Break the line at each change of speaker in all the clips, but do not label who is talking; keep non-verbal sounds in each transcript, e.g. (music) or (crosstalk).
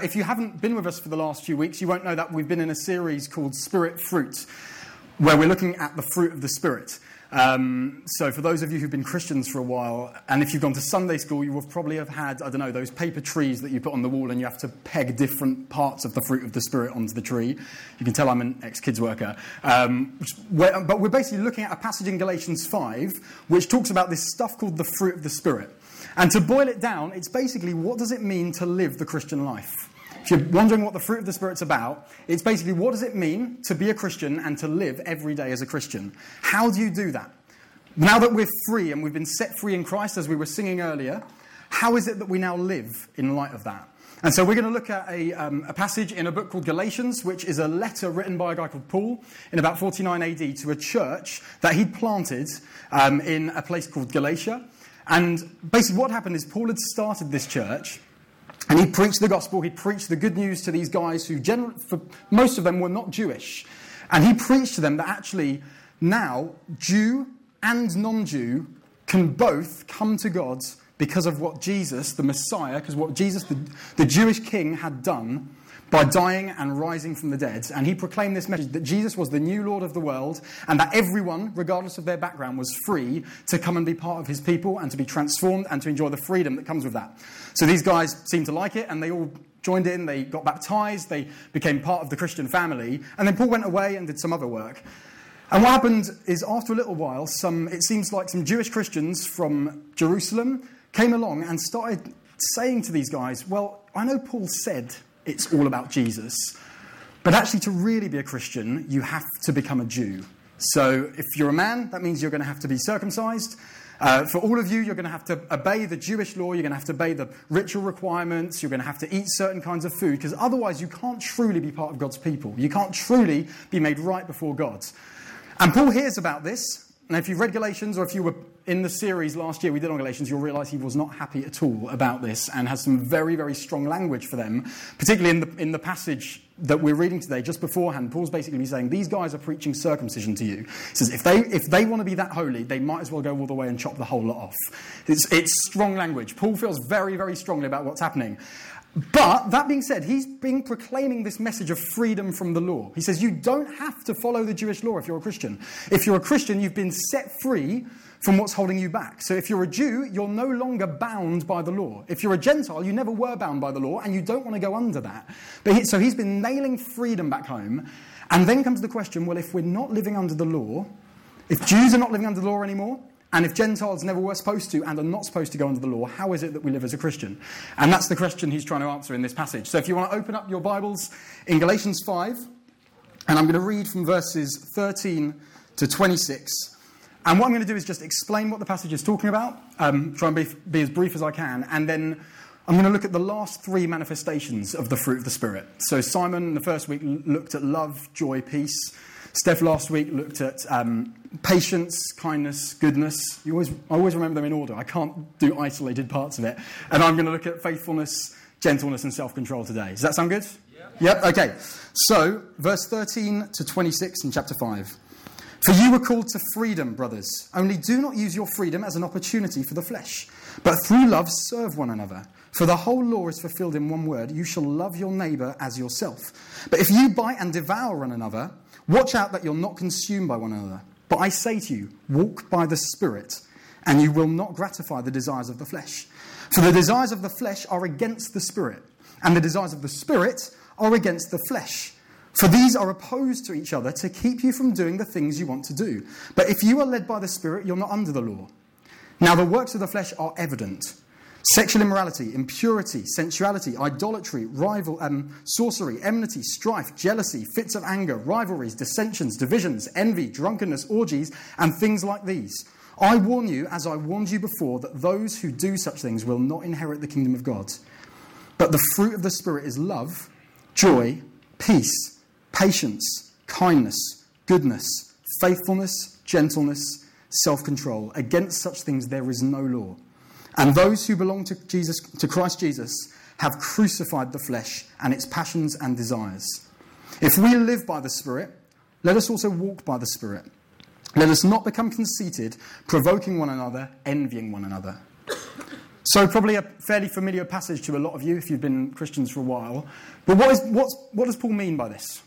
If you haven't been with us for the last few weeks, you won't know that we've been in a series called Spirit Fruit, where we're looking at the fruit of the Spirit. Um, so, for those of you who've been Christians for a while, and if you've gone to Sunday school, you will probably have had, I don't know, those paper trees that you put on the wall and you have to peg different parts of the fruit of the Spirit onto the tree. You can tell I'm an ex kids worker. Um, but we're basically looking at a passage in Galatians 5 which talks about this stuff called the fruit of the Spirit. And to boil it down, it's basically what does it mean to live the Christian life? If you're wondering what the fruit of the Spirit's about, it's basically what does it mean to be a Christian and to live every day as a Christian? How do you do that? Now that we're free and we've been set free in Christ, as we were singing earlier, how is it that we now live in light of that? And so we're going to look at a, um, a, passage in a book called Galatians, which is a letter written by a guy called Paul in about 49 AD to a church that he'd planted um, in a place called Galatia. And basically, what happened is Paul had started this church. And he preached the gospel, he preached the good news to these guys who, generally, for most of them, were not Jewish. And he preached to them that actually now Jew and non Jew can both come to God because of what Jesus, the Messiah, because what Jesus, the, the Jewish king, had done by dying and rising from the dead. And he proclaimed this message that Jesus was the new Lord of the world and that everyone, regardless of their background, was free to come and be part of his people and to be transformed and to enjoy the freedom that comes with that. So these guys seemed to like it and they all joined in, they got baptized, they became part of the Christian family. And then Paul went away and did some other work. And what happened is, after a little while, some, it seems like some Jewish Christians from Jerusalem came along and started saying to these guys, Well, I know Paul said it's all about Jesus. But actually, to really be a Christian, you have to become a Jew. So if you're a man, that means you're going to have to be circumcised. Uh, for all of you, you're going to have to obey the Jewish law, you're going to have to obey the ritual requirements, you're going to have to eat certain kinds of food, because otherwise you can't truly be part of God's people. You can't truly be made right before God. And Paul hears about this, now, if you've read Galatians or if you were in the series last year we did on Galatians, you'll realize he was not happy at all about this and has some very, very strong language for them, particularly in the, in the passage that we're reading today, just beforehand. Paul's basically saying, These guys are preaching circumcision to you. He says, If they, if they want to be that holy, they might as well go all the way and chop the whole lot off. It's, it's strong language. Paul feels very, very strongly about what's happening. But that being said, he's been proclaiming this message of freedom from the law. He says you don't have to follow the Jewish law if you're a Christian. If you're a Christian, you've been set free from what's holding you back. So if you're a Jew, you're no longer bound by the law. If you're a Gentile, you never were bound by the law, and you don't want to go under that. But he, so he's been nailing freedom back home. And then comes the question well, if we're not living under the law, if Jews are not living under the law anymore, and if Gentiles never were supposed to and are not supposed to go under the law, how is it that we live as a Christian? And that's the question he's trying to answer in this passage. So if you want to open up your Bibles in Galatians 5, and I'm going to read from verses 13 to 26. And what I'm going to do is just explain what the passage is talking about, um, try and be, be as brief as I can, and then I'm going to look at the last three manifestations of the fruit of the Spirit. So Simon, the first week, looked at love, joy, peace. Steph last week looked at um, patience, kindness, goodness. You always, I always remember them in order. I can't do isolated parts of it. And I'm going to look at faithfulness, gentleness, and self control today. Does that sound good? Yep. yep. Okay. So, verse 13 to 26 in chapter 5. For you were called to freedom, brothers. Only do not use your freedom as an opportunity for the flesh, but through love serve one another. For the whole law is fulfilled in one word you shall love your neighbour as yourself. But if you bite and devour one another, Watch out that you're not consumed by one another. But I say to you, walk by the Spirit, and you will not gratify the desires of the flesh. For the desires of the flesh are against the Spirit, and the desires of the Spirit are against the flesh. For these are opposed to each other to keep you from doing the things you want to do. But if you are led by the Spirit, you're not under the law. Now, the works of the flesh are evident Sexual immorality, impurity, sensuality, idolatry, rival, um, sorcery, enmity, strife, jealousy, fits of anger, rivalries, dissensions, divisions, envy, drunkenness, orgies, and things like these. I warn you, as I warned you before, that those who do such things will not inherit the kingdom of God. But the fruit of the Spirit is love, joy, peace, patience, kindness, goodness, faithfulness, gentleness, self control. Against such things there is no law. And those who belong to Jesus to Christ Jesus have crucified the flesh and its passions and desires. If we live by the Spirit, let us also walk by the Spirit. Let us not become conceited, provoking one another, envying one another. So, probably a fairly familiar passage to a lot of you if you've been Christians for a while. But what, is, what's, what does Paul mean by this?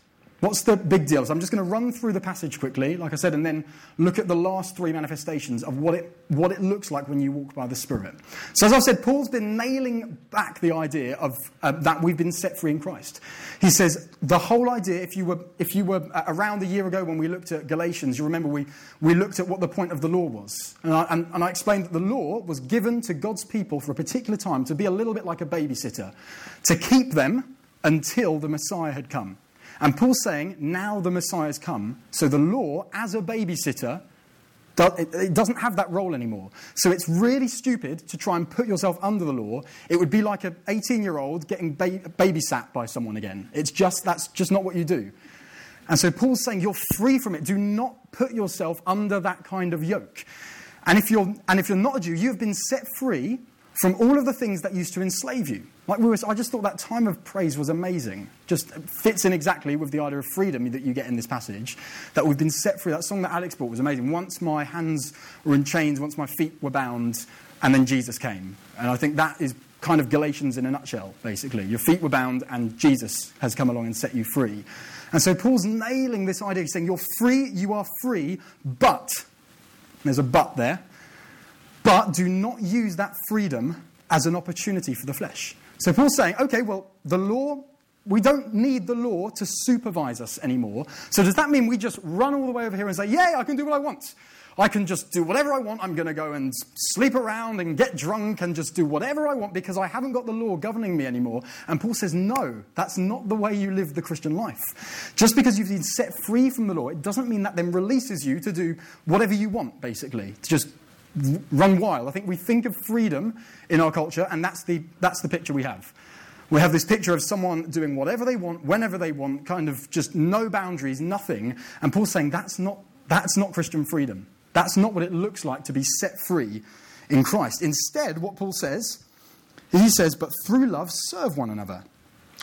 What's the big deal? So I'm just going to run through the passage quickly, like I said, and then look at the last three manifestations of what it, what it looks like when you walk by the Spirit. So, as I've said, Paul's been nailing back the idea of uh, that we've been set free in Christ. He says the whole idea, if you were, if you were uh, around a year ago when we looked at Galatians, you remember we, we looked at what the point of the law was. And I, and, and I explained that the law was given to God's people for a particular time to be a little bit like a babysitter, to keep them until the Messiah had come. And Paul's saying, now the Messiah has come, so the law, as a babysitter, it doesn't have that role anymore. So it's really stupid to try and put yourself under the law. It would be like an 18 year old getting babysat by someone again. It's just, that's just not what you do. And so Paul's saying you're free from it. Do not put yourself under that kind of yoke. And if you're, and if you're not a Jew, you've been set free from all of the things that used to enslave you. Like we were, I just thought that time of praise was amazing. Just fits in exactly with the idea of freedom that you get in this passage. That we've been set free. That song that Alex brought was amazing. Once my hands were in chains, once my feet were bound, and then Jesus came. And I think that is kind of Galatians in a nutshell, basically. Your feet were bound, and Jesus has come along and set you free. And so Paul's nailing this idea. He's saying, You're free, you are free, but, there's a but there, but do not use that freedom as an opportunity for the flesh. So Paul's saying, okay, well, the law, we don't need the law to supervise us anymore. So does that mean we just run all the way over here and say, yeah, I can do what I want? I can just do whatever I want. I'm going to go and sleep around and get drunk and just do whatever I want because I haven't got the law governing me anymore. And Paul says, no, that's not the way you live the Christian life. Just because you've been set free from the law, it doesn't mean that then releases you to do whatever you want, basically. To just run wild. I think we think of freedom in our culture, and that's the, that's the picture we have. We have this picture of someone doing whatever they want, whenever they want, kind of just no boundaries, nothing. And Paul's saying that's not, that's not Christian freedom. That's not what it looks like to be set free in Christ. Instead, what Paul says, he says, but through love serve one another.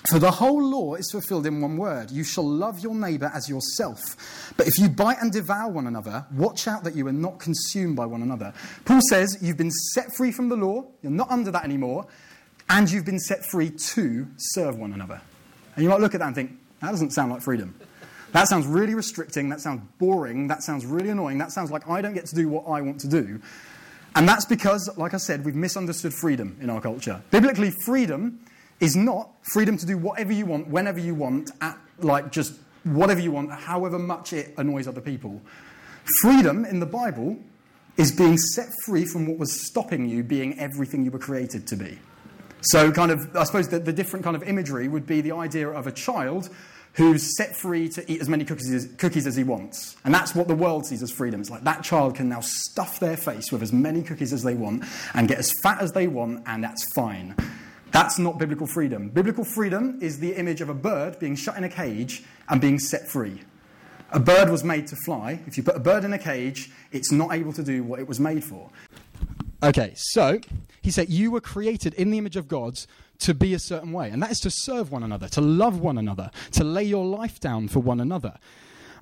For the whole law is fulfilled in one word you shall love your neighbor as yourself. But if you bite and devour one another, watch out that you are not consumed by one another. Paul says you've been set free from the law, you're not under that anymore, and you've been set free to serve one another. And you might look at that and think, that doesn't sound like freedom. That sounds really restricting, that sounds boring, that sounds really annoying, that sounds like I don't get to do what I want to do. And that's because, like I said, we've misunderstood freedom in our culture. Biblically, freedom is not freedom to do whatever you want, whenever you want, at like just whatever you want, however much it annoys other people. Freedom in the Bible is being set free from what was stopping you being everything you were created to be. So, kind of, I suppose the, the different kind of imagery would be the idea of a child who's set free to eat as many cookies as, cookies as he wants. And that's what the world sees as freedom. It's like that child can now stuff their face with as many cookies as they want and get as fat as they want, and that's fine. That's not biblical freedom. Biblical freedom is the image of a bird being shut in a cage and being set free. A bird was made to fly. If you put a bird in a cage, it's not able to do what it was made for. Okay, so he said, You were created in the image of God to be a certain way, and that is to serve one another, to love one another, to lay your life down for one another.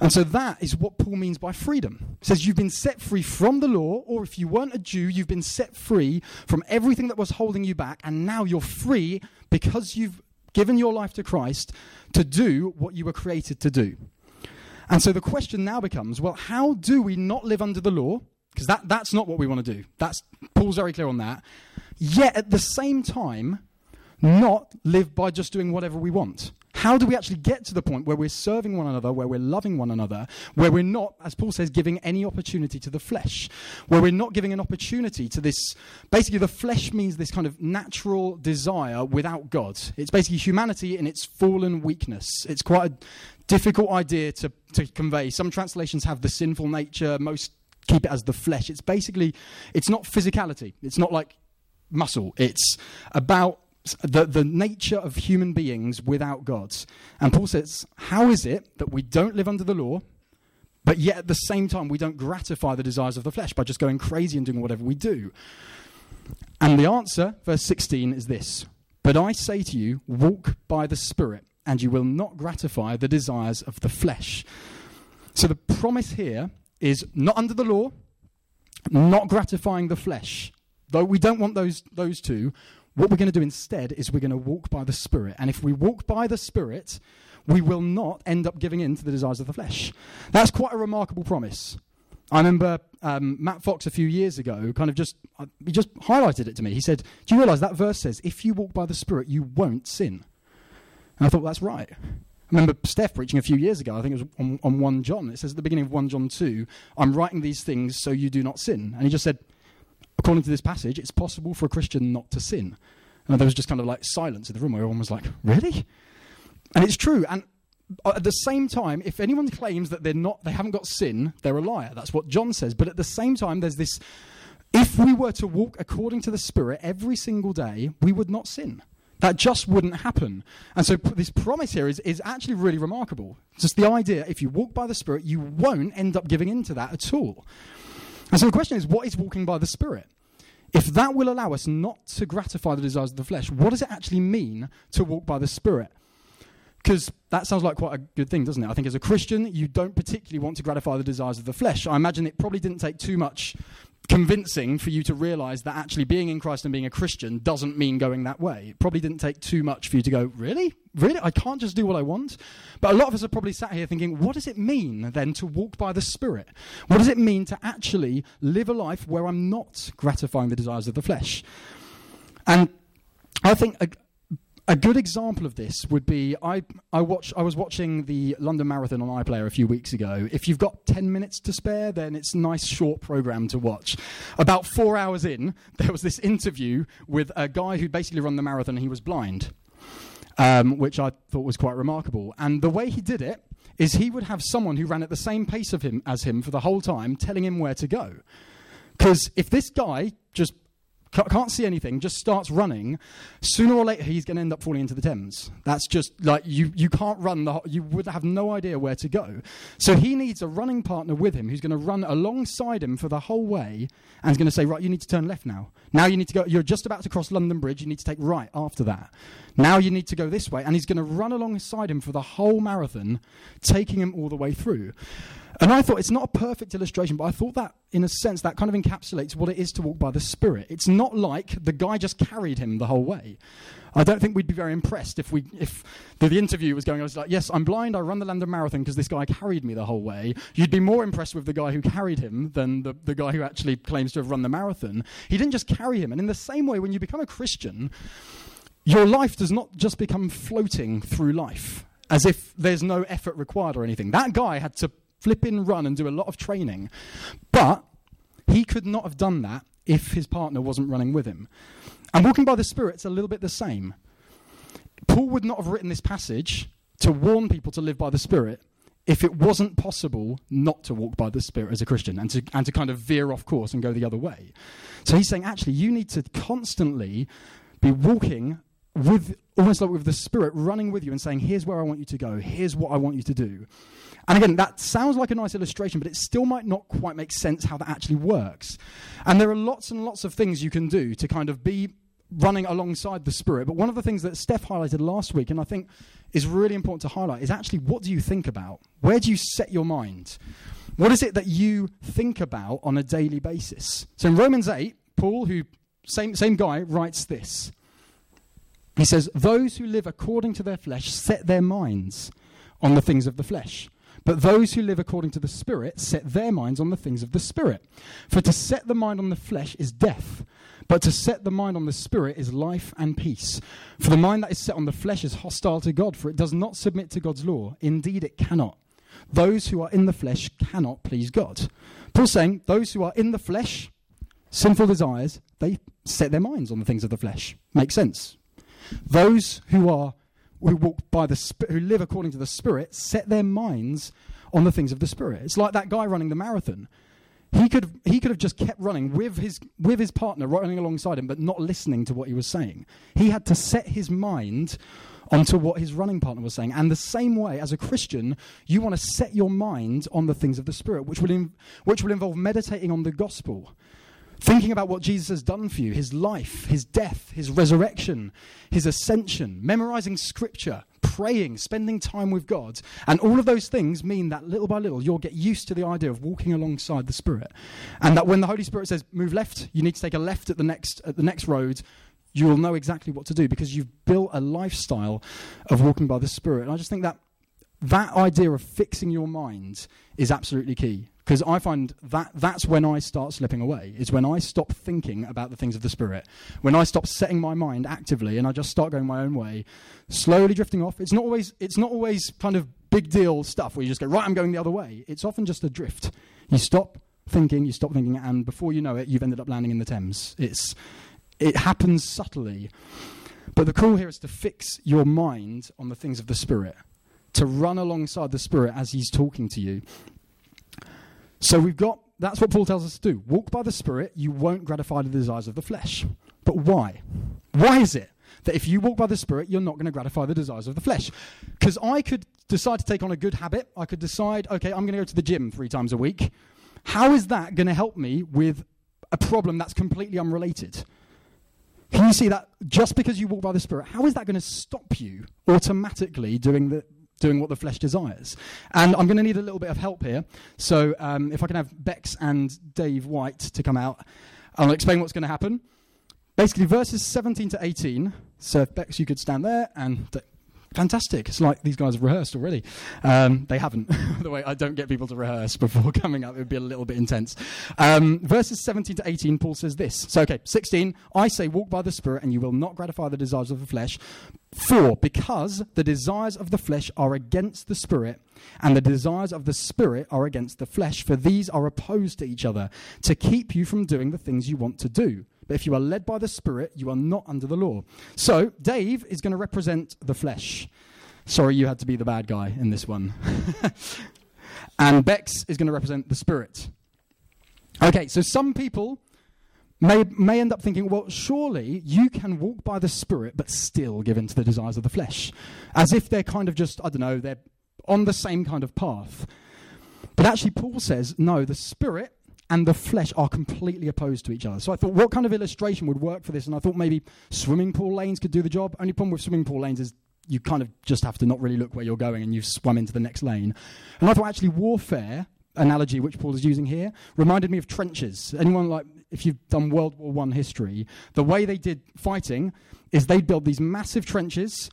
And so that is what Paul means by freedom. He says you've been set free from the law, or if you weren't a Jew, you've been set free from everything that was holding you back, and now you're free because you've given your life to Christ to do what you were created to do. And so the question now becomes well, how do we not live under the law? Because that, that's not what we want to do. That's, Paul's very clear on that. Yet at the same time, not live by just doing whatever we want. How do we actually get to the point where we're serving one another, where we're loving one another, where we're not, as Paul says, giving any opportunity to the flesh, where we're not giving an opportunity to this? Basically, the flesh means this kind of natural desire without God. It's basically humanity in its fallen weakness. It's quite a difficult idea to, to convey. Some translations have the sinful nature, most keep it as the flesh. It's basically, it's not physicality, it's not like muscle, it's about the, the nature of human beings without God. And Paul says, How is it that we don't live under the law, but yet at the same time we don't gratify the desires of the flesh by just going crazy and doing whatever we do? And the answer, verse 16, is this But I say to you, walk by the Spirit, and you will not gratify the desires of the flesh. So the promise here is not under the law, not gratifying the flesh. though we don't want those, those two, what we're going to do instead is we're going to walk by the Spirit. And if we walk by the Spirit, we will not end up giving in to the desires of the flesh. That's quite a remarkable promise. I remember um, Matt Fox a few years ago kind of just, uh, he just highlighted it to me. He said, Do you realize that verse says, if you walk by the Spirit, you won't sin? And I thought, well, that's right. I remember Steph preaching a few years ago, I think it was on, on 1 John. It says at the beginning of 1 John 2, I'm writing these things so you do not sin. And he just said, according to this passage, it's possible for a Christian not to sin. And there was just kind of like silence in the room where everyone was like, really? And it's true. And at the same time, if anyone claims that they're not, they haven't got sin, they're a liar. That's what John says. But at the same time, there's this if we were to walk according to the Spirit every single day, we would not sin. That just wouldn't happen. And so this promise here is, is actually really remarkable. Just the idea, if you walk by the Spirit, you won't end up giving in to that at all. And so the question is, what is walking by the Spirit? If that will allow us not to gratify the desires of the flesh, what does it actually mean to walk by the Spirit? Because that sounds like quite a good thing, doesn't it? I think as a Christian, you don't particularly want to gratify the desires of the flesh. I imagine it probably didn't take too much convincing for you to realize that actually being in Christ and being a Christian doesn't mean going that way. It probably didn't take too much for you to go, really? Really? I can't just do what I want? But a lot of us are probably sat here thinking, what does it mean then to walk by the Spirit? What does it mean to actually live a life where I'm not gratifying the desires of the flesh? And I think a good example of this would be I, I, watch, I was watching the London Marathon on iPlayer a few weeks ago. If you've got 10 minutes to spare, then it's a nice short program to watch. About four hours in, (laughs) there was this interview with a guy who basically run the marathon and he was blind, um, which I thought was quite remarkable. And the way he did it is he would have someone who ran at the same pace of him as him for the whole time telling him where to go. Because if this guy just can't see anything, just starts running, sooner or later he's going to end up falling into the Thames. That's just like you, you can't run, the, you would have no idea where to go. So he needs a running partner with him who's going to run alongside him for the whole way and is going to say, Right, you need to turn left now. Now you need to go, you're just about to cross London Bridge, you need to take right after that. Now you need to go this way. And he's going to run alongside him for the whole marathon, taking him all the way through. And I thought it's not a perfect illustration, but I thought that, in a sense, that kind of encapsulates what it is to walk by the Spirit. It's not like the guy just carried him the whole way. I don't think we'd be very impressed if we if the, the interview was going. I was like, "Yes, I'm blind. I run the London Marathon because this guy carried me the whole way." You'd be more impressed with the guy who carried him than the, the guy who actually claims to have run the marathon. He didn't just carry him. And in the same way, when you become a Christian, your life does not just become floating through life as if there's no effort required or anything. That guy had to flip in, run, and do a lot of training. But he could not have done that if his partner wasn't running with him. And walking by the Spirit's a little bit the same. Paul would not have written this passage to warn people to live by the Spirit if it wasn't possible not to walk by the Spirit as a Christian and to, and to kind of veer off course and go the other way. So he's saying, actually, you need to constantly be walking with almost like with the Spirit running with you and saying, here's where I want you to go, here's what I want you to do. And again, that sounds like a nice illustration, but it still might not quite make sense how that actually works. And there are lots and lots of things you can do to kind of be running alongside the Spirit. But one of the things that Steph highlighted last week, and I think is really important to highlight, is actually what do you think about? Where do you set your mind? What is it that you think about on a daily basis? So in Romans 8, Paul, who same, same guy, writes this. He says, Those who live according to their flesh set their minds on the things of the flesh. But those who live according to the Spirit set their minds on the things of the Spirit. For to set the mind on the flesh is death, but to set the mind on the Spirit is life and peace. For the mind that is set on the flesh is hostile to God, for it does not submit to God's law. Indeed, it cannot. Those who are in the flesh cannot please God. Paul's saying, those who are in the flesh, sinful desires, they set their minds on the things of the flesh. Makes sense. Those who are who walk by the who live according to the Spirit set their minds on the things of the Spirit. It's like that guy running the marathon. He could he could have just kept running with his with his partner running alongside him, but not listening to what he was saying. He had to set his mind onto what his running partner was saying. And the same way, as a Christian, you want to set your mind on the things of the Spirit, which will, in, which will involve meditating on the gospel, Thinking about what Jesus has done for you, his life, his death, his resurrection, his ascension, memorizing scripture,
praying, spending time with God. And all of those things mean that little by little you'll get used to the idea of walking alongside the Spirit. And that when the Holy Spirit says, move left, you need to take a left at the next, at the next road, you will know exactly what to do because you've built a lifestyle of walking by the Spirit. And I just think that that idea of fixing your mind is absolutely key because I find that that's when I start slipping away. Is when I stop thinking about the things of the spirit. When I stop setting my mind actively and I just start going my own way, slowly drifting off. It's not always it's not always kind of big deal stuff where you just go right. I'm going the other way. It's often just a drift. You stop thinking, you stop thinking, and before you know it, you've ended up landing in the Thames. It's it happens subtly. But the call here is to fix your mind on the things of the Spirit, to run alongside the Spirit as He's talking to you. So we've got, that's what Paul tells us to do. Walk by the Spirit, you won't gratify the desires of the flesh. But why? Why is it that if you walk by the Spirit, you're not going to gratify the desires of the flesh? Because I could decide to take on a good habit. I could decide, okay, I'm going to go to the gym three times a week. How is that going to help me with a problem that's completely unrelated? Can you see that just because you walk by the Spirit, how is that going to stop you automatically doing the, doing what the flesh desires. And I'm going to need a little bit of help here. So um, if I can have Bex and Dave White to come out, I'll explain what's going to happen. Basically, verses 17 to 18. So if Bex, you could stand there and. Fantastic. It's like these guys have rehearsed already. Um, they haven't. By (laughs) the way I don't get people to rehearse before (laughs) coming up, it would be a little bit intense. Um, verses 17 to 18, Paul says this. So, okay, 16, I say, walk by the Spirit, and you will not gratify the desires of the flesh. For, because the desires of the flesh are against the Spirit, and the desires of the Spirit are against the flesh, for these are opposed to each other, to keep you from doing the things you want to do. But if you are led by the Spirit, you are not under the law. So, Dave is going to represent the flesh. Sorry, you had to be the bad guy in this one. (laughs) and Bex is going to represent the Spirit. Okay, so some people may, may end up thinking, well, surely you can walk by the Spirit but still give in to the desires of the flesh. As if they're kind of just, I don't know, they're on the same kind of path. But actually, Paul says, no, the Spirit and the flesh are completely opposed to each other. So I thought, what kind of illustration would work for this? And I thought maybe swimming pool lanes could do the job. Only problem with swimming pool lanes is you kind of just have to not really look where you're going and you've swum into the next lane. And I thought actually warfare analogy which Paul is using here reminded me of trenches. Anyone like if you've done World War One history, the way they did fighting is they'd build these massive trenches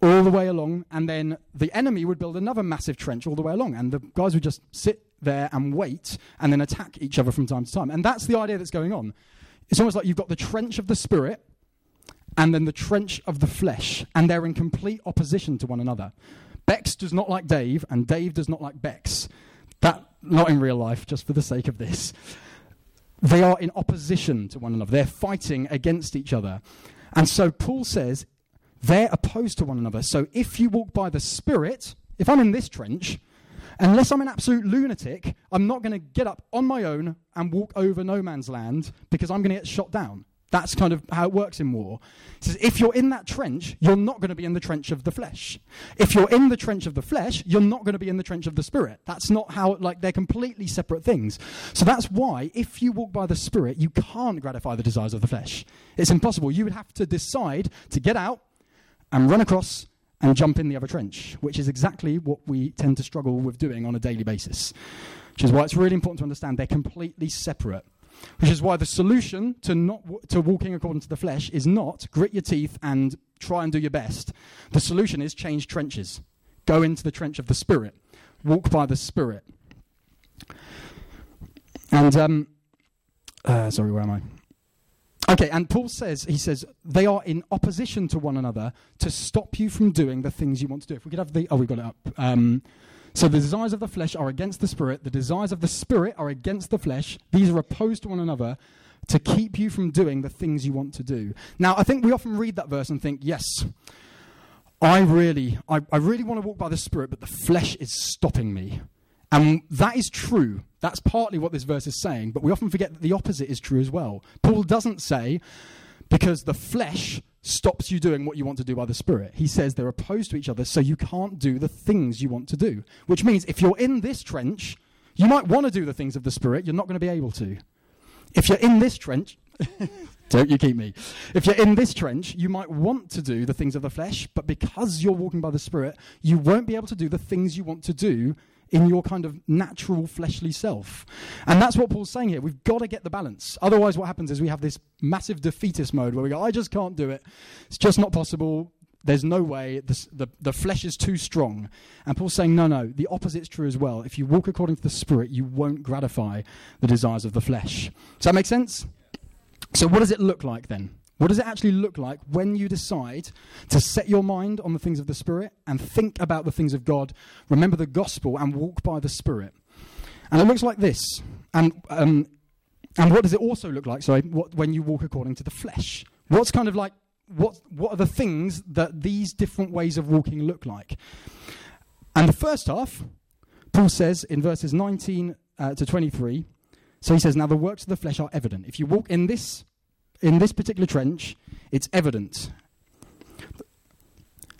all the way along, and then the enemy would build another massive trench all the way along, and the guys would just sit there and wait and then attack each other from time to time. And that's the idea that's going on. It's almost like you've got the trench of the spirit and then the trench of the flesh, and they're in complete opposition to one another. Bex does not like Dave, and Dave does not like Bex. That, not in real life, just for the sake of this. They are in opposition to one another. They're fighting against each other. And so Paul says they're opposed to one another. So if you walk by the Spirit, if I'm in this trench, Unless I'm an absolute lunatic, I'm not going to get up on my own and walk over no man's land because I'm going to get shot down. That's kind of how it works in war. It says if you're in that trench, you're not going to be in the trench of the flesh. If you're in the trench of the flesh, you're not going to be in the trench of the spirit. That's not how, like, they're completely separate things. So that's why, if you walk by the spirit, you can't gratify the desires of the flesh. It's impossible. You would have to decide to get out and run across and jump in the other trench, which is exactly what we tend to struggle with doing on a daily basis. Which is why it's really important to understand they're completely separate. Which is why the solution to not w- to walking according to the flesh is not grit your teeth and try and do your best. The solution is change trenches. Go into the trench of the spirit. Walk by the spirit. And um, uh, sorry, where am I? Okay, and Paul says, he says, they are in opposition to one another to stop you from doing the things you want to do. If we could have the, oh, we've got it up. Um, so the desires of the flesh are against the spirit, the desires of the spirit are against the flesh. These are opposed to one another to keep you from doing the things you want to do. Now, I think we often read that verse and think, yes, I really, I, I really want to walk by the spirit, but the flesh is stopping me. And that is true. That's partly what this verse is saying, but we often forget that the opposite is true as well. Paul doesn't say, because the flesh stops you doing what you want to do by the Spirit. He says they're opposed to each other, so you can't do the things you want to do. Which means if you're in this trench, you might want to do the things of the Spirit, you're not going to be able to. If you're in this trench, (laughs) Don't you keep me. If you're in this trench, you might want to do the things of the flesh, but because you're walking by the Spirit, you won't be able to do the things you want to do in your kind of natural fleshly self. And that's what Paul's saying here. We've got to get the balance. Otherwise, what happens is we have this massive defeatist mode where we go, I just can't do it. It's just not possible. There's no way. The, the, the flesh is too strong. And Paul's saying, no, no, the opposite's true as well. If you walk according to the Spirit, you won't gratify the desires of the flesh. Does that make sense? So, what does it look like then? What does it actually look like when you decide to set your mind on the things of the Spirit and think about the things of God, remember the gospel, and walk by the Spirit? And it looks like this. And, um, and what does it also look like, sorry, what, when you walk according to the flesh? What's kind of like, what, what are the things that these different ways of walking look like? And the first half, Paul says in verses 19 uh, to 23, so he says, Now the works of the flesh are evident. If you walk in this, in this particular trench, it's evident.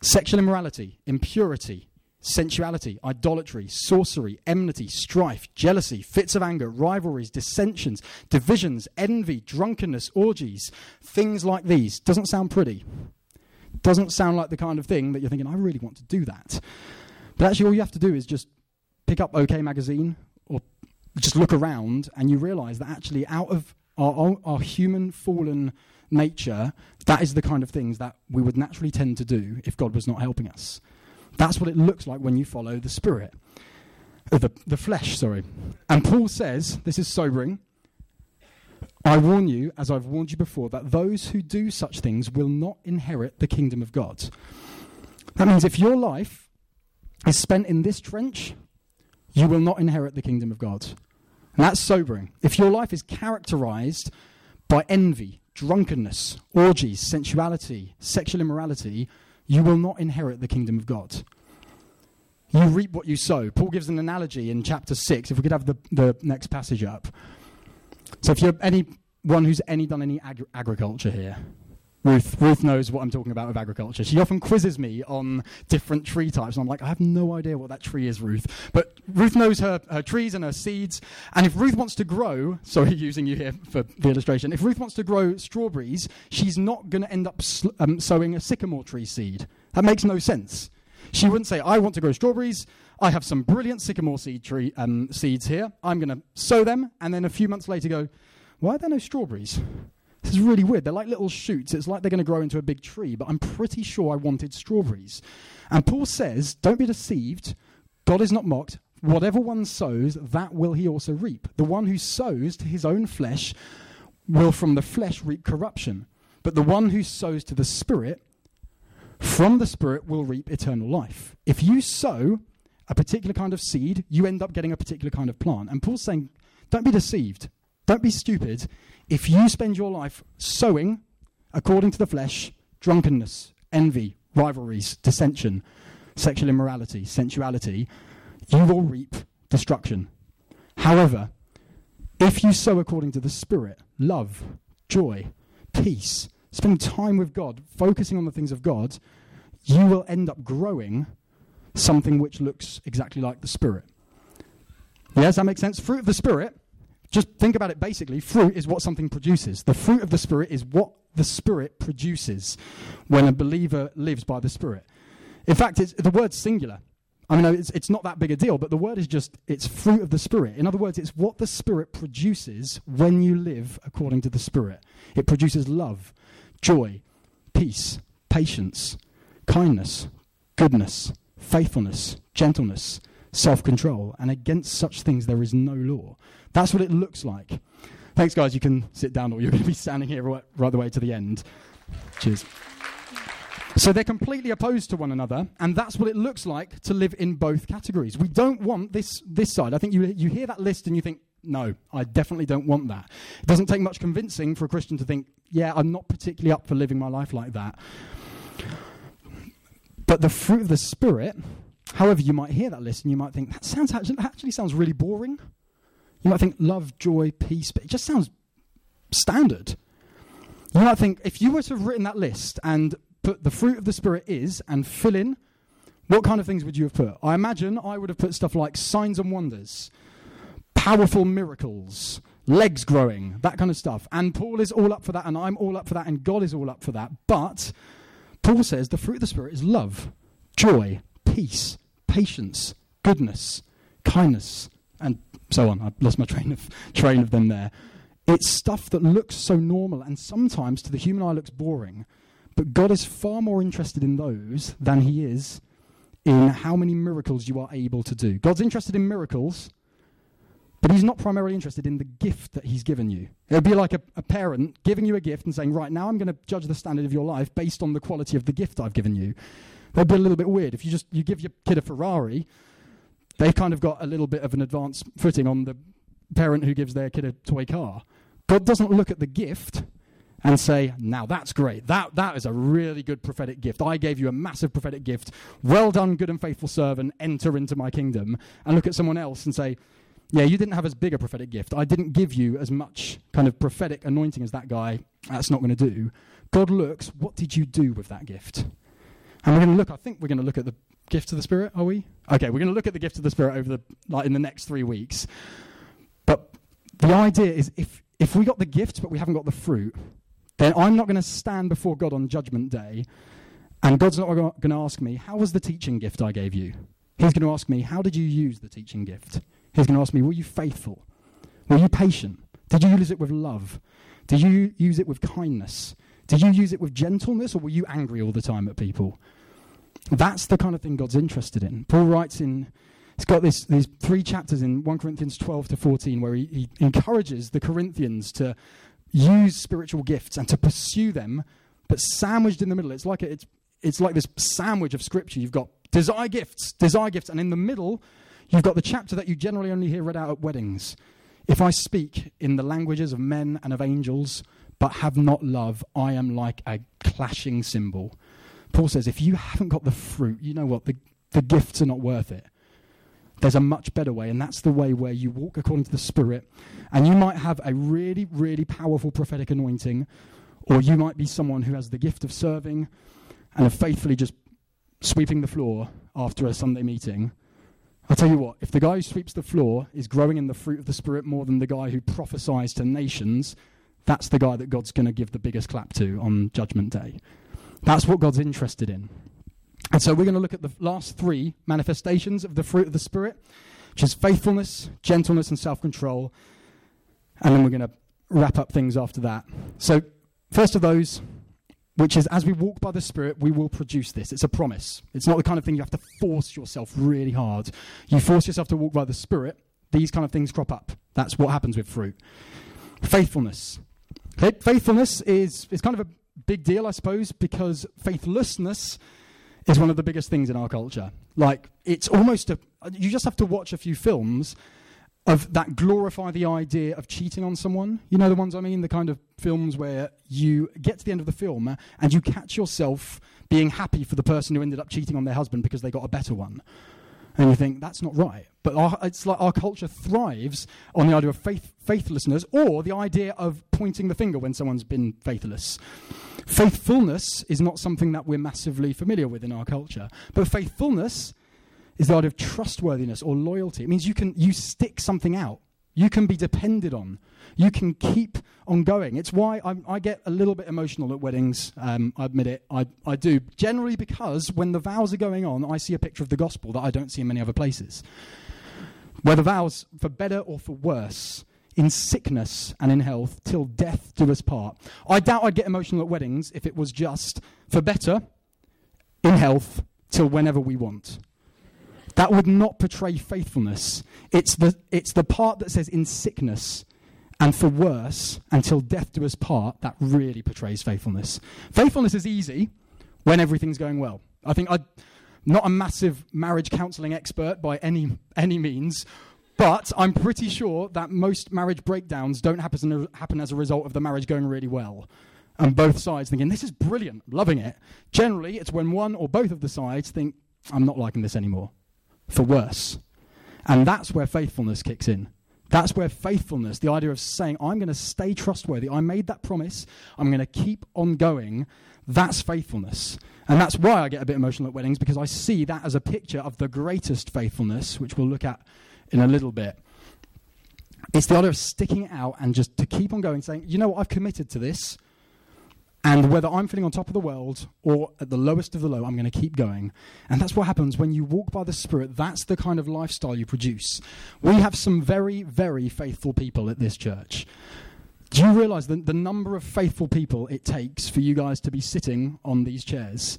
Sexual immorality, impurity, sensuality, idolatry, sorcery, enmity, strife, jealousy, fits of anger, rivalries, dissensions, divisions, envy, drunkenness, orgies, things like these. Doesn't sound pretty. Doesn't sound like the kind of thing that you're thinking, I really want to do that. But actually, all you have to do is just pick up OK Magazine or just look around and you realize that actually out of our, our human fallen nature, that is the kind of things that we would naturally tend to do if God was not helping us. That's what it looks like when you follow the Spirit. Uh, the, the flesh, sorry. And Paul says, this is sobering. I warn you, as I've warned you before, that those who do such things will not inherit the kingdom of God. That means if your life is spent in this trench, you will not inherit the kingdom of God. And that's sobering. If your life is characterized by envy, drunkenness, orgies, sensuality, sexual immorality, you will not inherit the kingdom of God. You reap what you sow. Paul gives an analogy in chapter 6, if we could have the, the next passage up. So, if you're anyone who's any done any agri- agriculture here, Ruth, Ruth knows what I'm talking about with agriculture. She often quizzes me on different tree types, and I'm like, I have no idea what that tree is, Ruth. But Ruth knows her, her trees and her seeds, and if Ruth wants to grow, sorry, (laughs) using you here for the illustration, if Ruth wants to grow strawberries, she's not going to end up sl- um, sowing a sycamore tree seed. That makes no sense. She wouldn't say, I want to grow strawberries. I have some brilliant sycamore seed tree um, seeds here. I'm going to sow them, and then a few months later go, why are there no strawberries? This is really weird. They're like little shoots. It's like they're going to grow into a big tree, but I'm pretty sure I wanted strawberries. And Paul says, Don't be deceived. God is not mocked. Whatever one sows, that will he also reap. The one who sows to his own flesh will from the flesh reap corruption. But the one who sows to the Spirit, from the Spirit will reap eternal life. If you sow a particular kind of seed, you end up getting a particular kind of plant. And Paul's saying, don't be deceived. Don't be stupid. If you spend your life sowing according to the flesh, drunkenness, envy, rivalries, dissension, sexual immorality, sensuality, you will reap destruction. However, if you sow according to the Spirit, love, joy, peace, spending time with God, focusing on the things of God, you will end up growing something which looks exactly like the Spirit. Yes, that makes sense? Fruit of the Spirit just think about it basically. Fruit is what something produces. The fruit of the Spirit is what the Spirit produces when a believer lives by the Spirit. In fact, it's, the word's singular. I mean, it's, it's not that big a deal, but the word is just, it's fruit of the Spirit. In other words, it's what the Spirit produces when you live according to the Spirit. It produces love, joy, peace, patience, kindness, goodness, faithfulness, gentleness, self control. And against such things there is no law. That's what it looks like. Thanks, guys. You can sit down, or you're going to be standing here right, right the way to the end. Cheers. So they're completely opposed to one another, and that's what it looks like to live in both categories. We don't want this, this side. I think you, you hear that list and you think, no, I definitely don't want that. It doesn't take much convincing for a Christian to think, yeah, I'm not particularly up for living my life like that. But the fruit of the Spirit, however, you might hear that list and you might think, that sounds actually, actually sounds really boring. You might think love, joy, peace, but it just sounds standard. You might think if you were to have written that list and put the fruit of the Spirit is and fill in, what kind of things would you have put? I imagine I would have put stuff like signs and wonders, powerful miracles, legs growing, that kind of stuff. And Paul is all up for that, and I'm all up for that, and God is all up for that. But Paul says the fruit of the Spirit is love, joy, peace, patience, goodness, kindness, and so on. I've lost my train of, train of them there. It's stuff that looks so normal and sometimes to the human eye looks boring, but God is far more interested in those than He is in how many miracles you are able to do. God's interested in miracles, but He's not primarily interested in the gift that He's given you. It would be like a, a parent giving you a gift and saying, Right, now I'm going to judge the standard of your life based on the quality of the gift I've given you. That'd be a little bit weird. If you just you give your kid a Ferrari, they've kind of got a little bit of an advanced footing on the parent who gives their kid a toy car. God doesn't look at the gift and say, now that's great. That, that is a really good prophetic gift. I gave you a massive prophetic gift. Well done, good and faithful servant. Enter into my kingdom. And look at someone else and say, yeah, you didn't have as big a prophetic gift. I didn't give you as much kind of prophetic anointing as that guy. That's not going to do. God looks, what did you do with that gift? And we're going to look, I think we're going to look at the gift of the Spirit, are we? Okay, we're going to look at the gift of the Spirit over the, like in the next three weeks. But the idea is if, if we got the gift but we haven't got the fruit, then I'm not going to stand before God on Judgment Day, and God's not going to ask me, How was the teaching gift I gave you? He's going to ask me, How did you use the teaching gift? He's going to ask me, Were you faithful? Were you patient? Did you use it with love? Did you use it with kindness? Did you use it with gentleness, or were you angry all the time at people? That's the kind of thing God's interested in. Paul writes in, he's got this, these three chapters in 1 Corinthians 12 to 14 where he, he encourages the Corinthians to use spiritual gifts and to pursue them, but sandwiched in the middle. It's like, a, it's, it's like this sandwich of scripture. You've got desire gifts, desire gifts, and in the middle, you've got the chapter that you generally only hear read out at weddings. If I speak in the languages of men and of angels, but have not love, I am like a clashing cymbal. Paul says, if you haven't got the fruit, you know what? The, the gifts are not worth it. There's a much better way, and that's the way where you walk according to the Spirit. And you might have a really, really powerful prophetic anointing, or you might be someone who has the gift of serving and of faithfully just sweeping the floor after a Sunday meeting. I'll tell you what, if the guy who sweeps the floor is growing in the fruit of the Spirit more than the guy who prophesies to nations, that's the guy that God's going to give the biggest clap to on Judgment Day. That's what God's interested in. And so we're going to look at the last three manifestations of the fruit of the Spirit, which is faithfulness, gentleness, and self control. And then we're going to wrap up things after that. So, first of those, which is as we walk by the Spirit, we will produce this. It's a promise. It's not the kind of thing you have to force yourself really hard. You force yourself to walk by the Spirit, these kind of things crop up. That's what happens with fruit. Faithfulness. Faithfulness is, is kind of a big deal, I suppose, because faithlessness is one of the biggest things in our culture. Like, it's almost a. You just have to watch a few films of that glorify the idea of cheating on someone. You know the ones I mean? The kind of films where you get to the end of the film and you catch yourself being happy for the person who ended up cheating on their husband because they got a better one and you think that's not right. But our, it's like our culture thrives on the idea of faith, faithlessness or the idea of pointing the finger when someone's been faithless. Faithfulness is not something that we're massively familiar with in our culture, but faithfulness is the idea of trustworthiness or loyalty. It means you can you stick something out. You can be depended on. You can keep on going. It's why I, I get a little bit emotional at weddings. Um, I admit it. I, I do. Generally because when the vows are going on, I see a picture of the gospel that I don't see in many other places. Where the vows, for better or for worse, in sickness and in health, till death do us part. I doubt I'd get emotional at weddings if it was just for better, in health, till whenever we want. That would not portray faithfulness. It's the, it's the part that says in sickness and for worse, until death do us part, that really portrays faithfulness. Faithfulness is easy when everything's going well. I think I'm not a massive marriage counseling expert by any, any means, but I'm pretty sure that most marriage breakdowns don't happen, happen as a result of the marriage going really well. And both sides thinking, this is brilliant, loving it. Generally, it's when one or both of the sides think, I'm not liking this anymore for worse. And that's where faithfulness kicks in. That's where faithfulness, the idea of saying, I'm going to stay trustworthy, I made that promise, I'm going to keep on going, that's faithfulness. And that's why I get a bit emotional at weddings, because I see that as a picture of the greatest faithfulness, which we'll look at in a little bit. It's the idea of sticking it out and just to keep on going, saying, you know what, I've committed to this. And whether I'm feeling on top of the world or at the lowest of the low, I'm going to keep going. And that's what happens when you walk by the Spirit. That's the kind of lifestyle you produce. We have some very, very faithful people at this church. Do you realize the, the number of faithful people it takes for you guys to be sitting on these chairs?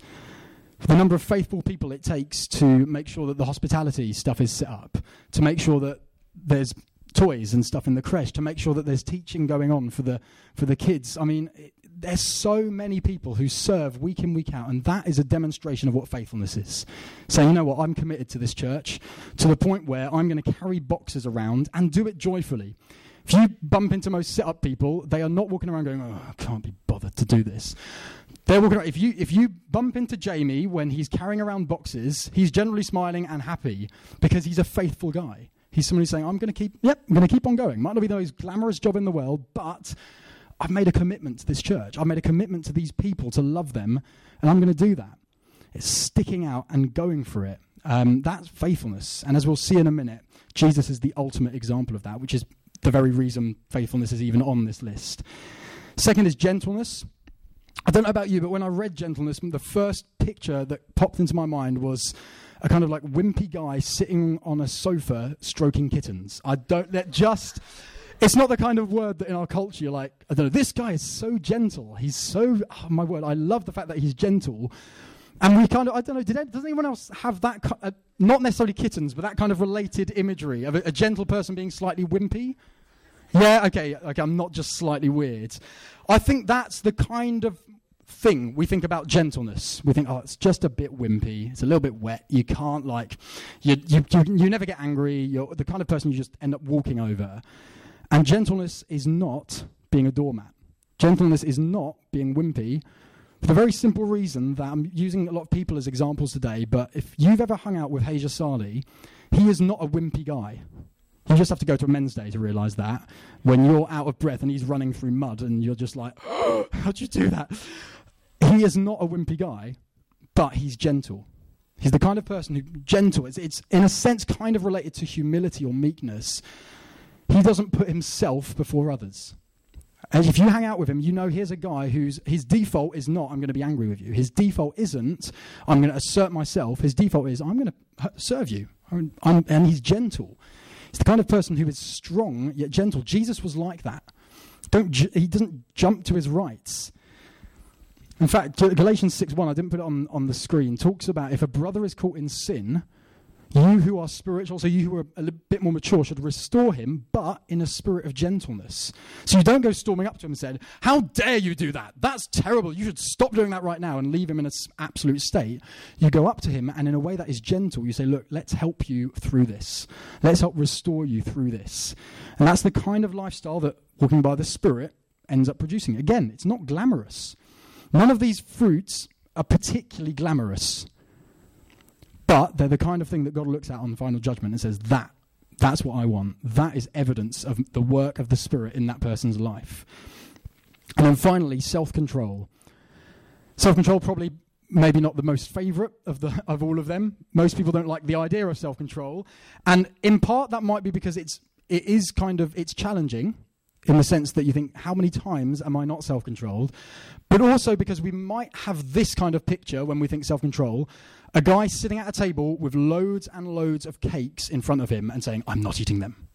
The number of faithful people it takes to make sure that the hospitality stuff is set up, to make sure that there's toys and stuff in the creche, to make sure that there's teaching going on for the, for the kids. I mean, it, there's so many people who serve week in, week out, and that is a demonstration of what faithfulness is. Say, you know what, I'm committed to this church to the point where I'm going to carry boxes around and do it joyfully. If you bump into most sit up people, they are not walking around going, oh, I can't be bothered to do this. They're walking around. If you, if you bump into Jamie when he's carrying around boxes, he's generally smiling and happy because he's a faithful guy. He's who's saying, I'm going to keep, yep, I'm going to keep on going. Might not be the most glamorous job in the world, but I've made a commitment to this church. I've made a commitment to these people to love them, and I'm going to do that. It's sticking out and going for it. Um, that's faithfulness. And as we'll see in a minute, Jesus is the ultimate example of that, which is the very reason faithfulness is even on this list. Second is gentleness. I don't know about you, but when I read gentleness, the first picture that popped into my mind was a kind of like wimpy guy sitting on a sofa stroking kittens. I don't, that just it's not the kind of word that in our culture you're like, I don't know, this guy is so gentle. He's so, oh my word, I love the fact that he's gentle. And we kind of, I don't know, did, does anyone else have that, uh, not necessarily kittens, but that kind of related imagery of a, a gentle person being slightly wimpy? Yeah, okay, okay, I'm not just slightly weird. I think that's the kind of thing we think about gentleness. We think, oh, it's just a bit wimpy. It's a little bit wet. You can't like, you you you, you never get angry. You're the kind of person you just end up walking over. And gentleness is not being a doormat. Gentleness is not being wimpy for the very simple reason that I'm using a lot of people as examples today, but if you've ever hung out with Haja Sali, he is not a wimpy guy. You just have to go to a men's day to realize that. When you're out of breath and he's running through mud and you're just like, oh, (gasps) how'd you do that? He is not a wimpy guy, but he's gentle. He's the kind of person who, gentle, it's, it's in a sense kind of related to humility or meekness, he doesn't put himself before others. And if you hang out with him, you know here's a guy whose his default is not, I'm going to be angry with you. His default isn't, I'm going to assert myself. His default is, I'm going to uh, serve you. I'm, I'm, and he's gentle. He's the kind of person who is strong yet gentle. Jesus was like that. Don't ju- he doesn't jump to his rights. In fact, Galatians 6 1, I didn't put it on, on the screen, talks about if a brother is caught in sin, you who are spiritual, so you who are a little bit more mature, should restore him, but in a spirit of gentleness. So you don't go storming up to him and say, How dare you do that? That's terrible. You should stop doing that right now and leave him in an absolute state. You go up to him, and in a way that is gentle, you say, Look, let's help you through this. Let's help restore you through this. And that's the kind of lifestyle that walking by the Spirit ends up producing. Again, it's not glamorous. None of these fruits are particularly glamorous. But they're the kind of thing that God looks at on the final judgment and says, that, that's what I want. That is evidence of the work of the Spirit in that person's life. And then finally, self control. Self control, probably maybe not the most favorite of, the, of all of them. Most people don't like the idea of self control. And in part, that might be because it's, it is kind of it's challenging in the sense that you think, how many times am I not self controlled? But also because we might have this kind of picture when we think self control a guy sitting at a table with loads and loads of cakes in front of him and saying, I'm not eating them.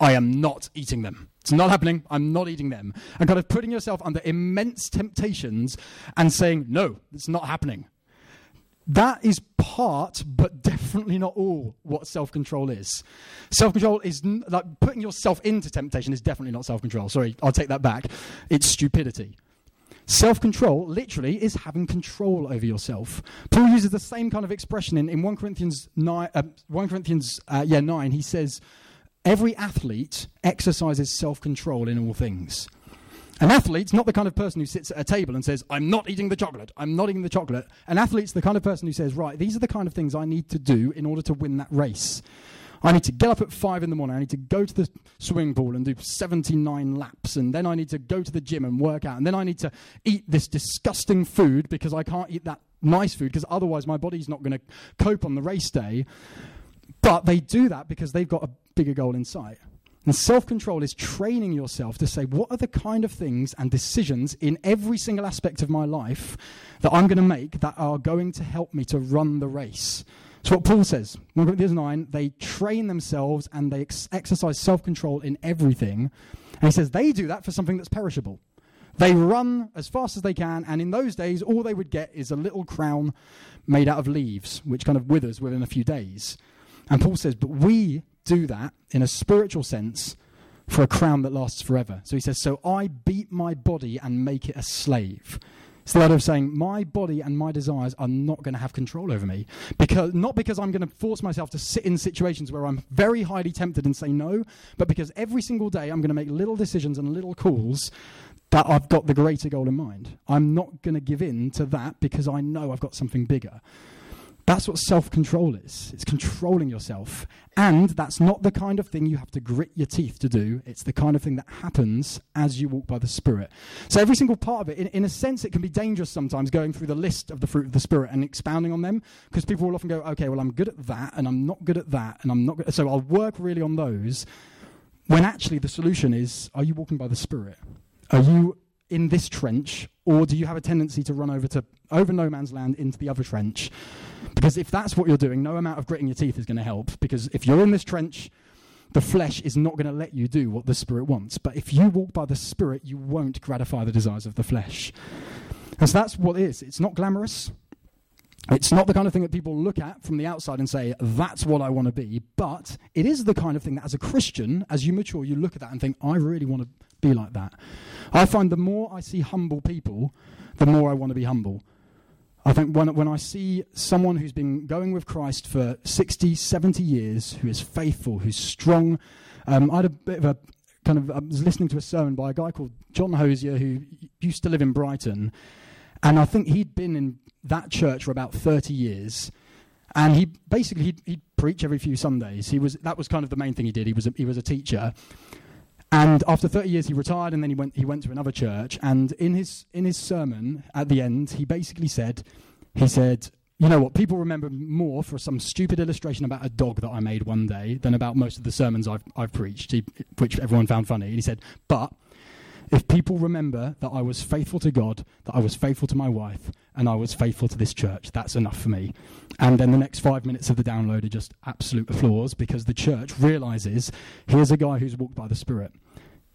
I am not eating them. It's not happening. I'm not eating them. And kind of putting yourself under immense temptations and saying, no, it's not happening. That is part, but definitely not all, what self control is. Self control is n- like putting yourself into temptation is definitely not self control. Sorry, I'll take that back. It's stupidity. Self control, literally, is having control over yourself. Paul uses the same kind of expression in, in 1 Corinthians, 9, uh, 1 Corinthians uh, yeah, 9. He says, Every athlete exercises self control in all things. An athlete's not the kind of person who sits at a table and says, I'm not eating the chocolate, I'm not eating the chocolate. An athlete's the kind of person who says, Right, these are the kind of things I need to do in order to win that race. I need to get up at five in the morning. I need to go to the swimming pool and do 79 laps. And then I need to go to the gym and work out. And then I need to eat this disgusting food because I can't eat that nice food because otherwise my body's not going to cope on the race day. But they do that because they've got a bigger goal in sight. And self control is training yourself to say, what are the kind of things and decisions in every single aspect of my life that I'm going to make that are going to help me to run the race? So what Paul says. 1 Corinthians 9, they train themselves and they ex- exercise self control in everything. And he says they do that for something that's perishable. They run as fast as they can, and in those days, all they would get is a little crown made out of leaves, which kind of withers within a few days. And Paul says, but we do that in a spiritual sense for a crown that lasts forever. So he says, So I beat my body and make it a slave. It's the idea of saying, My body and my desires are not going to have control over me. Because, not because I'm going to force myself to sit in situations where I'm very highly tempted and say no, but because every single day I'm going to make little decisions and little calls that I've got the greater goal in mind. I'm not going to give in to that because I know I've got something bigger. That's what self control is. It's controlling yourself. And that's not the kind of thing you have to grit your teeth to do. It's the kind of thing that happens as you walk by the Spirit. So, every single part of it, in, in a sense, it can be dangerous sometimes going through the list of the fruit of the Spirit and expounding on them because people will often go, okay, well, I'm good at that and I'm not good at that and I'm not good. So, I'll work really on those when actually the solution is are you walking by the Spirit? Are you in this trench, or do you have a tendency to run over to over no man's land into the other trench? Because if that's what you're doing, no amount of gritting your teeth is going to help. Because if you're in this trench, the flesh is not going to let you do what the spirit wants. But if you walk by the spirit, you won't gratify the desires of the flesh. And so that's what it is. It's not glamorous. It's not the kind of thing that people look at from the outside and say, that's what I want to be. But it is the kind of thing that, as a Christian, as you mature, you look at that and think, I really want to be like that. I find the more I see humble people, the more I want to be humble. I think when, when I see someone who's been going with Christ for 60, 70 years, who is faithful, who's strong, um, I had a bit of a kind of, I was listening to a sermon by a guy called John Hosier who used to live in Brighton. And I think he'd been in that church for about 30 years. And he basically, he'd, he'd preach every few Sundays. He was, that was kind of the main thing he did. He was a, he was a teacher. And after 30 years, he retired and then he went, he went to another church. And in his, in his sermon at the end, he basically said, he said, you know what, people remember more for some stupid illustration about a dog that I made one day than about most of the sermons I've, I've preached, he, which everyone found funny. And he said, but if people remember that I was faithful to God, that I was faithful to my wife, and I was faithful to this church, that's enough for me. And then the next five minutes of the download are just absolute applause because the church realizes here's a guy who's walked by the Spirit.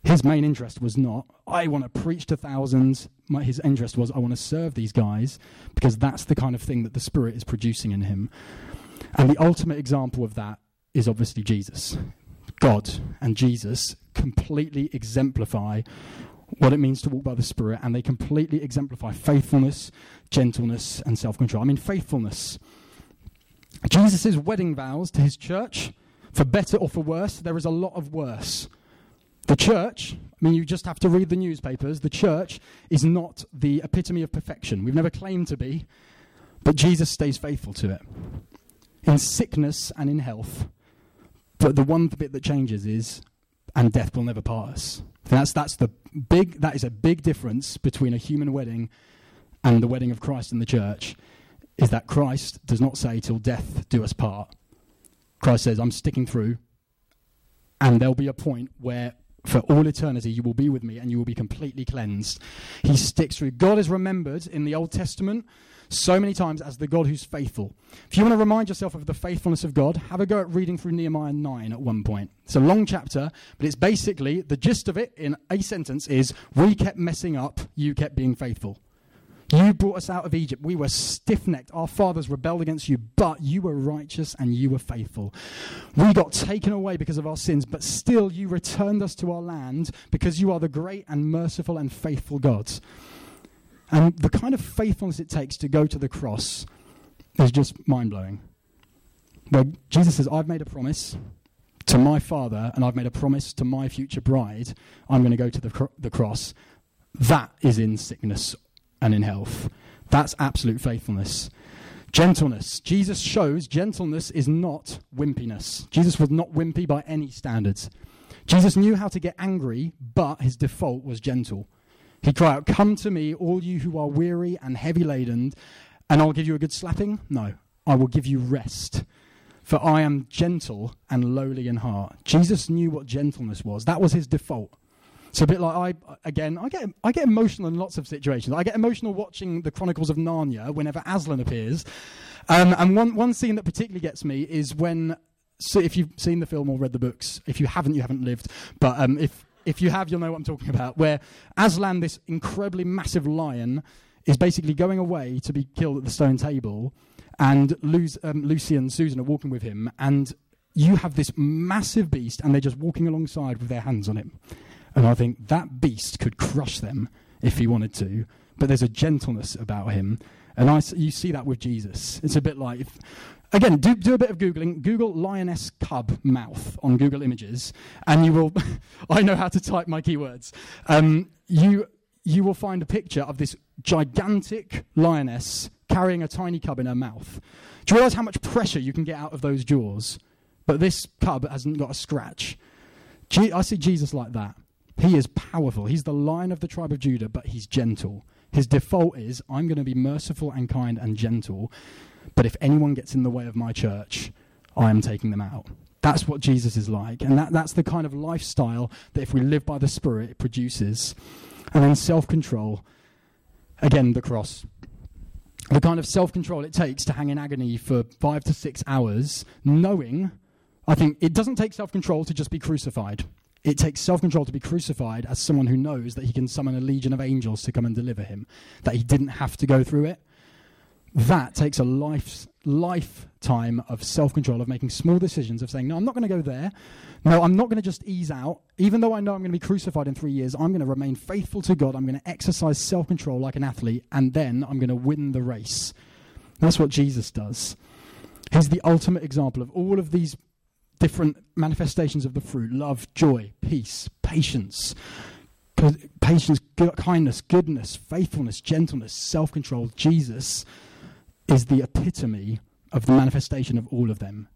His main interest was not, I want to preach to thousands. My, his interest was, I want to serve these guys because that's the kind of thing that the Spirit is producing in him. And the ultimate example of that is obviously Jesus. God and Jesus completely exemplify what it means to walk by the Spirit, and they completely exemplify faithfulness, gentleness, and self control. I mean, faithfulness. Jesus' wedding vows to his church, for better or for worse, there is a lot of worse. The church, I mean, you just have to read the newspapers. The church is not the epitome of perfection. We've never claimed to be, but Jesus stays faithful to it. In sickness and in health, but the one bit that changes is, and death will never part us. That's, that's the big, that is a big difference between a human wedding and the wedding of Christ in the church, is that Christ does not say, till death do us part. Christ says, I'm sticking through, and there'll be a point where for all eternity you will be with me and you will be completely cleansed. He sticks through. God is remembered in the Old Testament so many times as the God who's faithful. If you want to remind yourself of the faithfulness of God, have a go at reading through Nehemiah 9 at one point. It's a long chapter, but it's basically the gist of it in a sentence is we kept messing up, you kept being faithful. You brought us out of Egypt. We were stiff necked. Our fathers rebelled against you, but you were righteous and you were faithful. We got taken away because of our sins, but still you returned us to our land because you are the great and merciful and faithful God. And the kind of faithfulness it takes to go to the cross is just mind blowing. Where Jesus says, I've made a promise to my father and I've made a promise to my future bride, I'm going to go to the, the cross. That is in sickness and in health. That's absolute faithfulness. Gentleness. Jesus shows gentleness is not wimpiness. Jesus was not wimpy by any standards. Jesus knew how to get angry, but his default was gentle. He'd cry out, Come to me, all you who are weary and heavy laden, and I'll give you a good slapping. No, I will give you rest. For I am gentle and lowly in heart. Jesus knew what gentleness was. That was his default. It's a bit like I again. I get I get emotional in lots of situations. I get emotional watching the Chronicles of Narnia whenever Aslan appears, um, and one one scene that particularly gets me is when. So if you've seen the film or read the books, if you haven't, you haven't lived. But um, if if you have, you'll know what I'm talking about. Where Aslan, this incredibly massive lion, is basically going away to be killed at the stone table, and Lu- um, Lucy and Susan are walking with him, and you have this massive beast, and they're just walking alongside with their hands on him. And I think that beast could crush them if he wanted to, but there's a gentleness about him. And I, you see that with Jesus. It's a bit like, again, do, do a bit of Googling. Google lioness cub mouth on Google Images, and you will, (laughs) I know how to type my keywords. Um, you, you will find a picture of this gigantic lioness carrying a tiny cub in her mouth. Do you realize how much pressure you can get out of those jaws? But this cub hasn't got a scratch. Je- I see Jesus like that. He is powerful. He's the lion of the tribe of Judah, but he's gentle. His default is I'm going to be merciful and kind and gentle, but if anyone gets in the way of my church, I am taking them out. That's what Jesus is like. And that, that's the kind of lifestyle that if we live by the Spirit, it produces. And then self control. Again, the cross. The kind of self control it takes to hang in agony for five to six hours, knowing, I think it doesn't take self control to just be crucified. It takes self control to be crucified as someone who knows that he can summon a legion of angels to come and deliver him, that he didn't have to go through it. That takes a life, lifetime of self control, of making small decisions, of saying, No, I'm not going to go there. No, I'm not going to just ease out. Even though I know I'm going to be crucified in three years, I'm going to remain faithful to God. I'm going to exercise self control like an athlete, and then I'm going to win the race. That's what Jesus does. He's the ultimate example of all of these different manifestations of the fruit love, joy, peace, patience, patience, kindness, goodness, faithfulness, gentleness, self control. Jesus is the epitome of the manifestation of all of them.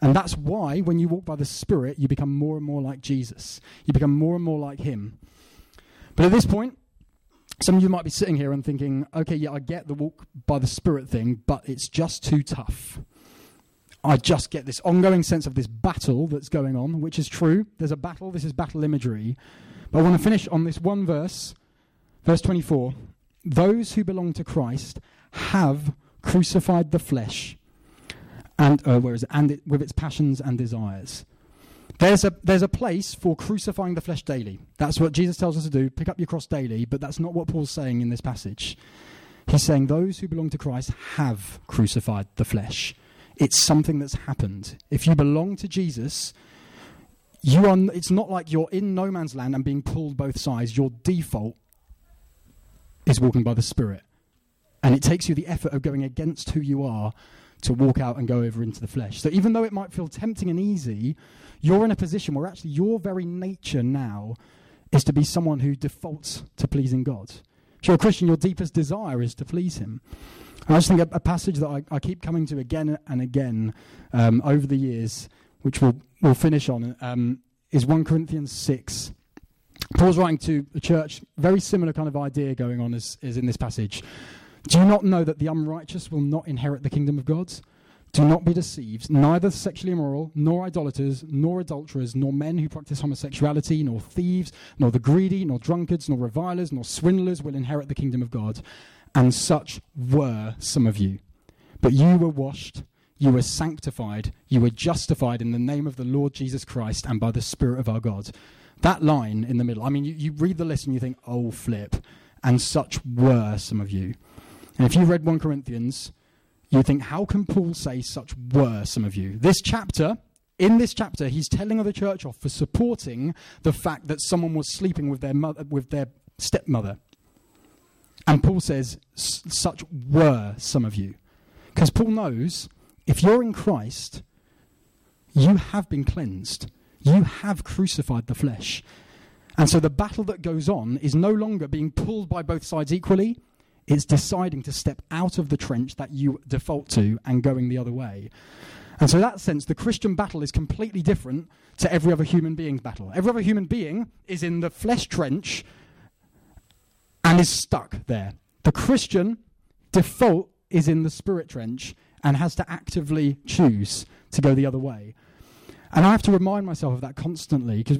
And that's why, when you walk by the Spirit, you become more and more like Jesus. You become more and more like Him. But at this point, some of you might be sitting here and thinking, okay, yeah, I get the walk by the Spirit thing, but it's just too tough. I just get this ongoing sense of this battle that's going on, which is true. There's a battle, this is battle imagery. But I want to finish on this one verse, verse 24. Those who belong to Christ have crucified the flesh, and uh, where is it? And it, with its passions and desires. There's a, there's a place for crucifying the flesh daily. That's what Jesus tells us to do. Pick up your cross daily, but that's not what Paul's saying in this passage. He's saying those who belong to Christ have crucified the flesh. It's something that's happened. If you belong to Jesus, you are, it's not like you're in no man's land and being pulled both sides. Your default is walking by the Spirit. And it takes you the effort of going against who you are to walk out and go over into the flesh. So even though it might feel tempting and easy, you're in a position where actually your very nature now is to be someone who defaults to pleasing God. If you're a Christian, your deepest desire is to please Him. And I just think a, a passage that I, I, keep coming to again and again um, over the years, which we'll, we'll finish on, um, is 1 Corinthians 6. Paul's writing to a church, very similar kind of idea going on as, as in this passage. Do you not know that the unrighteous will not inherit the kingdom of God? Do not be deceived. Neither sexually immoral, nor idolaters, nor adulterers, nor men who practice homosexuality, nor thieves, nor the greedy, nor drunkards, nor revilers, nor swindlers will inherit the kingdom of God and such were some of you. But you were washed, you were sanctified, you were justified in the name of the Lord Jesus Christ and by the Spirit of our God. That line in the middle, I mean, you, you read the list and you think, oh, flip. And such were some of you. And if you read 1 Corinthians, you think, how can Paul say such were some of you? This chapter, in this chapter, he's telling the church off for supporting the fact that someone was sleeping with their, mother, with their stepmother. And Paul says, such were some of you. Because Paul knows if you're in Christ, you have been cleansed. You have crucified the flesh. And so the battle that goes on is no longer being pulled by both sides equally. It's deciding to step out of the trench that you default to and going the other way. And so, in that sense, the Christian battle is completely different to every other human being's battle. Every other human being is in the flesh trench and is stuck there. The Christian default is in the spirit trench and has to actively choose to go the other way. And I have to remind myself of that constantly because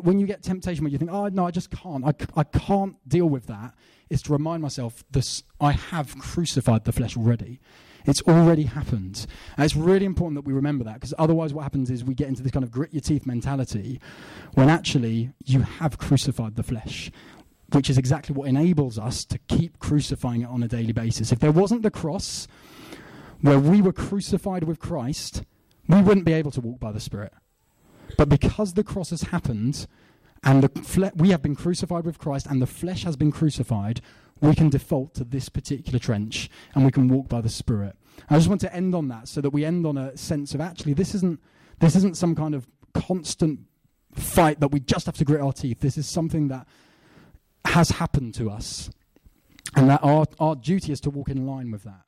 when you get temptation where you think, oh, no, I just can't, I, I can't deal with that, is to remind myself this, I have crucified the flesh already. It's already happened. And it's really important that we remember that because otherwise, what happens is we get into this kind of grit your teeth mentality when actually you have crucified the flesh, which is exactly what enables us to keep crucifying it on a daily basis. If there wasn't the cross where we were crucified with Christ, we wouldn't be able to walk by the Spirit. But because the cross has happened, and the fle- we have been crucified with Christ, and the flesh has been crucified, we can default to this particular trench and we can walk by the Spirit. I just want to end on that so that we end on a sense of actually this isn't this isn't some kind of constant fight that we just have to grit our teeth. This is something that has happened to us. And that our, our duty is to walk in line with that.